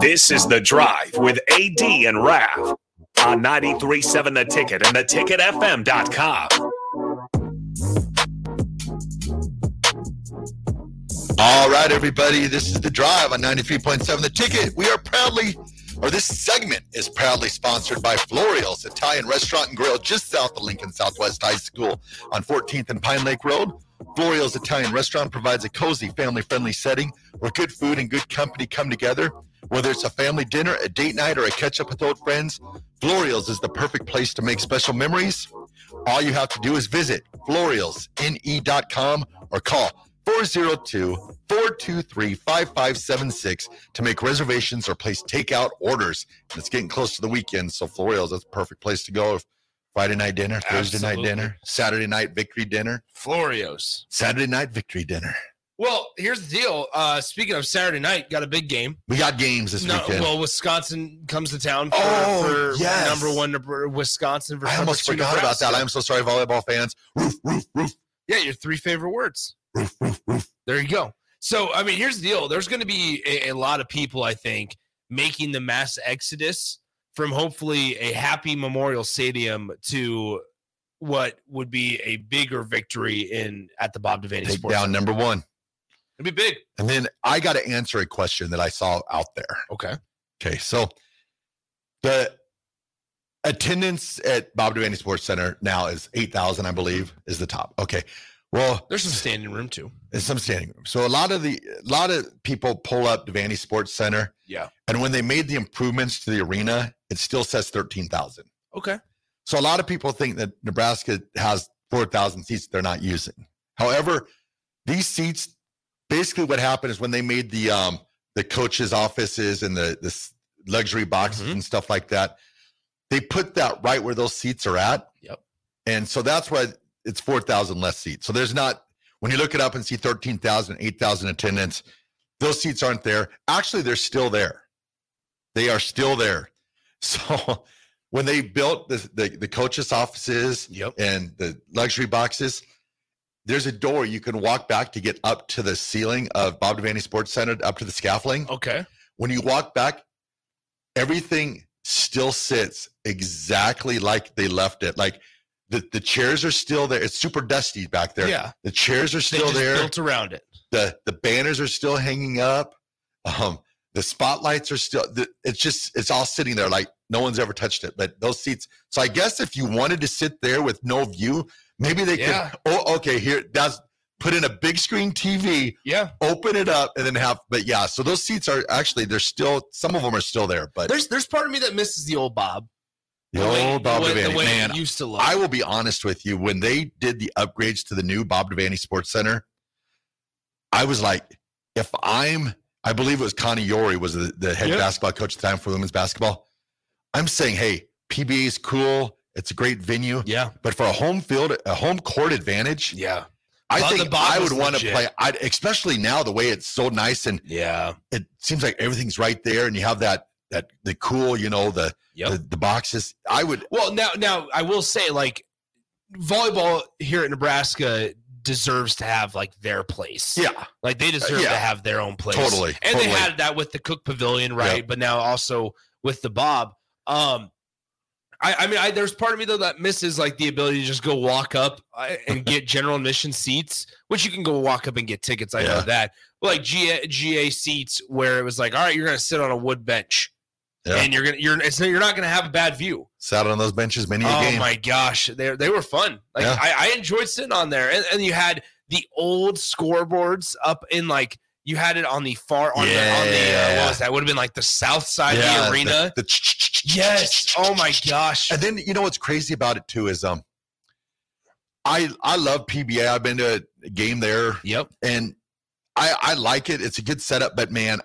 This is The Drive with AD and Rav on 93.7 The Ticket and theticketfm.com. All right, everybody, this is The Drive on 93.7 The Ticket. We are proudly, or this segment is proudly sponsored by Florial's Italian Restaurant and Grill just south of Lincoln Southwest High School on 14th and Pine Lake Road. Florial's Italian Restaurant provides a cozy, family friendly setting where good food and good company come together. Whether it's a family dinner, a date night, or a catch up with old friends, Florial's is the perfect place to make special memories. All you have to do is visit florialsne.com or call 402 423 5576 to make reservations or place takeout orders. And it's getting close to the weekend, so Florial's is the perfect place to go. Friday night dinner, Thursday night dinner, Saturday night victory dinner, Florios. Saturday night victory dinner. Well, here's the deal. Uh, speaking of Saturday night, got a big game. We got games this No, weekend. well, Wisconsin comes to town for, Oh, for yes. number one Wisconsin. For I almost forgot about that. I'm so sorry, volleyball fans. Roof, roof, roof, Yeah, your three favorite words. roof, roof, roof. There you go. So, I mean, here's the deal. There's going to be a, a lot of people, I think, making the mass exodus from hopefully a happy Memorial Stadium to what would be a bigger victory in at the Bob Devaney Take Sports. down number one. It'd be big. And then I got to answer a question that I saw out there. Okay. Okay, so the attendance at Bob Devaney Sports Center now is 8,000, I believe, is the top. Okay. Well, There's some standing room too. there's some standing room. So a lot of the a lot of people pull up Devaney Sports Center, Yeah. and when they made the improvements to the arena, it still says 13,000. Okay. So a lot of people think that Nebraska has 4,000 seats they're not using. However, these seats, basically what happened is when they made the um the coaches' offices and the the luxury boxes Mhm. and stuff like that, they put that right where those seats are at. Yep. And so that's why it's 4,000 less seats. So there's not when you look it up and see 13,000, 8,000 attendance, those seats aren't there. Actually, they're still there. They are still there. So when they built the the, the coaches' offices Yep. and the luxury boxes, there's a door you can walk back to get up to the ceiling of Bob Devaney Sports Center, up to the scaffolding. Okay. When you walk back, everything still sits exactly like they left it. Like the, the chairs are still there. It's super dusty back there. Yeah. The chairs are still there built around it. the the banners are still hanging up um the spotlights are still the, it's just it's all sitting there like no one's ever touched it but those seats so i guess if you wanted to sit there with no view maybe they Yeah. could oh okay here that's put in a big screen tv Yeah. open it up and then have but yeah so those seats are actually they're still some of them are still there but There's there's part of me that misses the old Bob. the way- old bob the way, Devaney, the way man used to look. I will be honest with you. When they did the upgrades to the new Bob Devaney Sports Center, I was like, if I'm, I believe it was Connie Yori was the, the head Yep. basketball coach at the time for women's basketball. I'm saying, hey, PBA is cool. It's a great venue, yeah. but for a home field, a home court advantage, Yeah. I think I would want to play. I'd, especially now the way it's so nice and Yeah. it seems like everything's right there, and you have that that the cool, you know, the Yep. the, the boxes. I would Well, now, now I will say, like, volleyball here at Nebraska deserves to have like their place. yeah, like they deserve yeah. to have their own place. Totally, and totally. they had that with the Cook Pavilion, right? Yep. But now also with the Bob. Um, I, I mean, I, there's part of me though that misses like the ability to just go walk up uh, and get general admission seats, which you can go walk up and get tickets. I know that, but like GA, GA seats where it was like, all right, you're gonna sit on a wood bench, Yeah. and you're gonna you're it's, you're not gonna have a bad view. Sat on those benches many a game. Oh game. my gosh, they they were fun. Like Yeah. I, I enjoyed sitting on there, and, and you had the old scoreboards up in like you had it on the far on the on the uh, Yeah. what was that would have been like the south side of the arena. the- the- yes. Oh my gosh. And then you know what's crazy about it too is um, I I love PBA. I've been to a game there, Yep. and I I like it. It's a good setup, but man,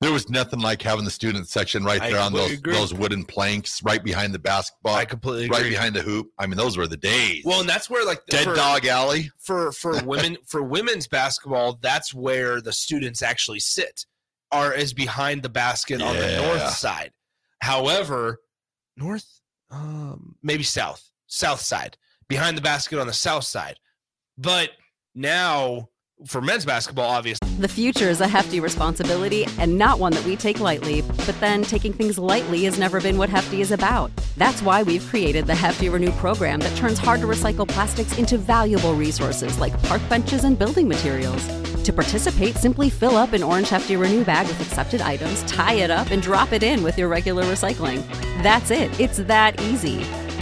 there was nothing like having the student section right I there on those agree. those wooden planks right behind the basketball, I completely agree. right behind the hoop. I mean, those were the days. Well, and that's where like Dead for, Dog Alley. for for women for women's basketball, that's where the students actually sit, are is behind the basket on the north side. However, north, um, maybe south, south side, behind the basket on the south side. But now for men's basketball, obviously, The future is a hefty responsibility and not one that we take lightly, but then taking things lightly has never been what Hefty is about. That's why we've created the Hefty Renew program that turns hard to recycle plastics into valuable resources like park benches and building materials. To participate, simply fill up an orange Hefty Renew bag with accepted items, tie it up, and drop it in with your regular recycling. That's it. It's that easy.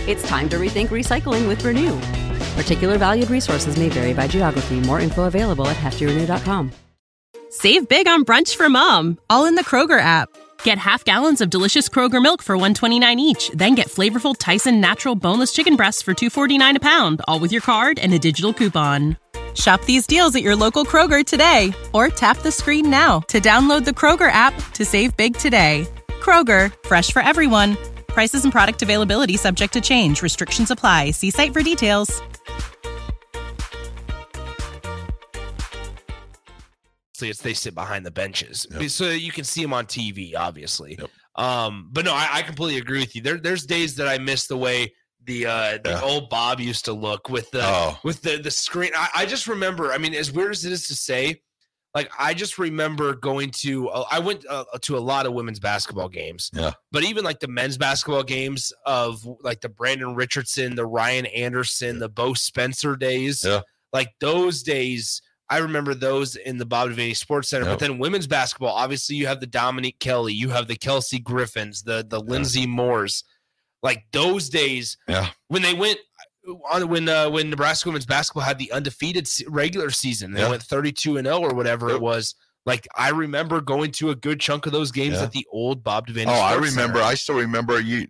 It's time to rethink recycling with Renew. Particular valued resources may vary by geography. More info available at heftyrenew.com. Save big on brunch for mom, all in the Kroger app. Get half gallons of delicious Kroger milk for 129 each, then get flavorful Tyson natural boneless chicken breasts for 249 a pound, all with your card and a digital coupon. Shop these deals at your local Kroger today or tap the screen now to download the Kroger app to save big today. Kroger, fresh for everyone. Prices and product availability subject to change. Restrictions apply. See site for details. So it's they sit behind the benches, Yep. so you can see them on TV, obviously. Yep. Um, but no, I, I completely agree with you. There, there's days that I miss the way the uh the Yeah. old Bob used to look with the Oh. with the the screen. I, I just remember. I mean, as weird as it is to say, like I just remember going to. Uh, I went uh, to a lot of women's basketball games. Yeah. But even like the men's basketball games of like the Brandon Richardson, the Ryan Anderson, the Bo Spencer days. Yeah. Like those days. I remember those in the Bob Devaney Sports Center. Yep. But then women's basketball, obviously, you have the Dominique Kelly, you have the Kelsey Griffins, the the Lindsey Moores. Like those days, Yeah. when they went on when uh, when Nebraska women's basketball had the undefeated regular season, they Yeah. went thirty two and zero or whatever Yep. it was. Like I remember going to a good chunk of those games Yeah. at the old Bob Devaney. Oh, I remember. Center. I still remember you.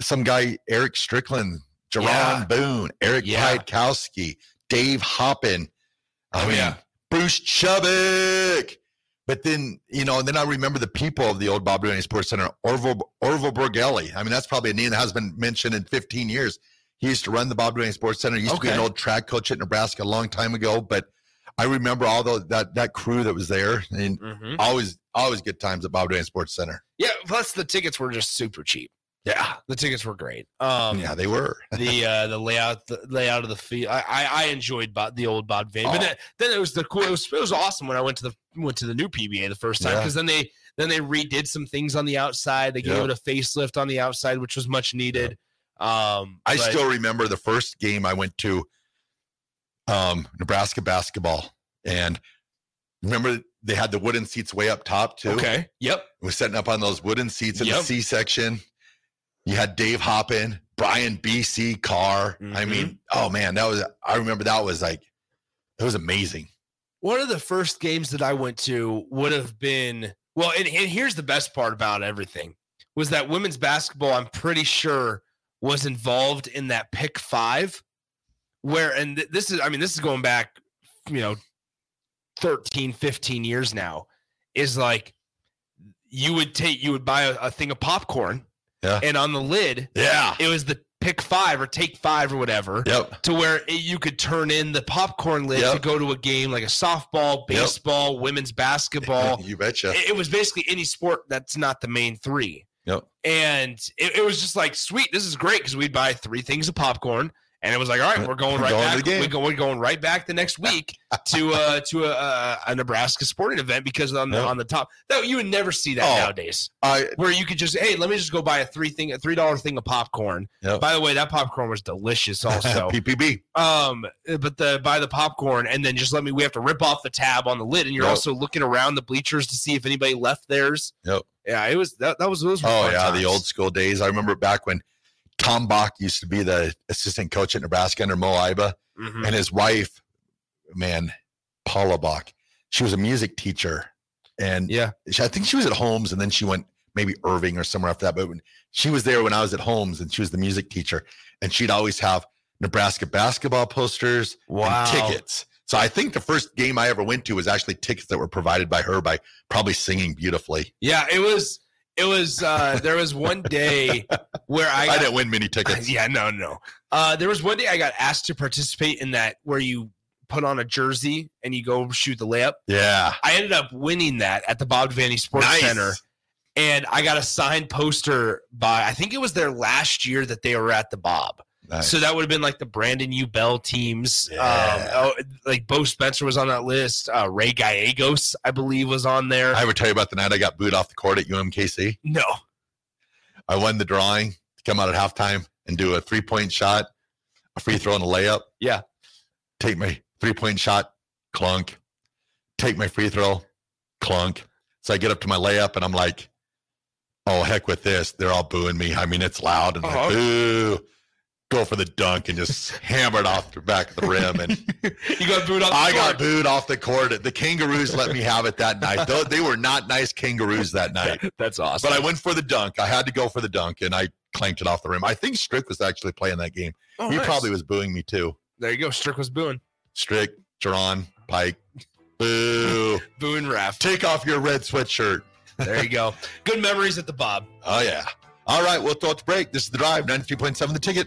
Some guy, Erick Strickland, Jaron Yeah. Boone, Eric Yeah. Piatkowski, Dave Hoppen. I Oh, mean, yeah. Bruce Chubick. But then, you know, and then I remember the people of the old Bob Devaney Sports Center, Orville, Orville Borgelli. I mean, that's probably a name that hasn't been mentioned in 15 years. He used to run the Bob Devaney Sports Center. He used to be an old track coach at Nebraska a long time ago. But I remember all the, that that crew that was there, and Mhm. always always good times at Bob Devaney Sports Center. Yeah. Plus the tickets were just super cheap. Yeah, The tickets were great. Um, yeah, they were. the uh the layout the layout of the field i i, I enjoyed Bob, the old bob van but Oh. then, then it was the cool it was, it was awesome when i went to the went to the new pba the first time Yeah. because then they then they redid some things on the outside they gave it a facelift on the outside which was much needed um I but- still remember the first game I went to, um, Nebraska basketball, and remember they had the wooden seats way up top too. okay yep We're setting up on those wooden seats in Yep. the C section. You had Dave Hoppen, Brian BC Carr. I Mm-hmm. mean, oh man, that was I remember that was like it was amazing. one of the first games that i went to would have been well and, and here's the best part about everything was that women's basketball i'm pretty sure was involved in that pick five where and th- this is i mean this is going back you know 13 15 years now is like you would take you would buy a, a thing of popcorn Yeah. and on the lid Yeah. it was the pick five or take five or whatever Yep. to where it, you could turn in the popcorn lid to go to a game like a softball, baseball, women's basketball. you betcha. it, it was basically any sport that's not the main three. Yep. And it, it was just like, sweet, this is great because we'd buy three things of popcorn And it was like, all right, we're going right Going back. We're, go, we're going right back the next week to uh, to a, a, Nebraska sporting event because on the on the top, no, you would never see that Oh. nowadays. I Where you could just, hey, let me just go buy a three thing, a three dollar thing of popcorn. Yep. By the way, that popcorn was delicious, also. PPB. um, but the buy the popcorn and then just let me. We have to rip off the tab on the lid, and you're Yep. also looking around the bleachers to see if anybody left theirs. Yep. Yeah, it was that. That was those. Were Oh yeah, the old school days. I remember back when Tom Bach used to be the assistant coach at Nebraska under Moe Iba, Mhm. and his wife, man, Paula Bach, she was a music teacher, and Yeah. she, I think she was at Holmes, and then she went maybe Irving or somewhere after that. But when she was there when I was at Holmes, and she was the music teacher, and she'd always have Nebraska basketball posters Wow. and tickets. So I think the first game I ever went to was actually tickets that were provided by her by probably singing beautifully. Yeah, it was. It was. uh There was one day where I. I, didn't win many tickets. Yeah, no, no. Uh, there was one day I got asked to participate in that where you put on a jersey and you go shoot the layup. Yeah. I ended up winning that at the Bob Vanny Sports Nice. Center. And I got a signed poster by I think it was their last year that they were at the Bob. Nice. So that would have been like the Brandon Ubel teams. Yeah. Um, oh, like Bo Spencer was on that list. Uh, Ray Gallegos, I believe, was on there. I ever tell you about the night I got booed off the court at UMKC? no. I won the drawing to come out at halftime and do a three point shot, a free throw, and a layup. Yeah. Take my three point shot, clunk. Take my free throw, clunk. So I get up to my layup and I'm like, oh, heck with this. They're all booing me. I mean, it's loud and Uh-huh. like, boo. Go for the dunk and just hammer it off the back of the rim. And You got booed off the I got booed off the court. The Kangaroos let me have it that night. Though they were not nice Kangaroos that night. That's awesome. But I went for the dunk. I had to go for the dunk, and I clanked it off the rim. I think Strick was actually playing that game. Oh, he nice. probably was booing me too. There you go. Strick was booing. Strick, Jerron, Pike, boo! Booing ref. Take off your red sweatshirt. There you go. Good memories at the Bob. Oh yeah. All right, we'll throw it to break. This is the drive. Ninety-three point seven. The ticket.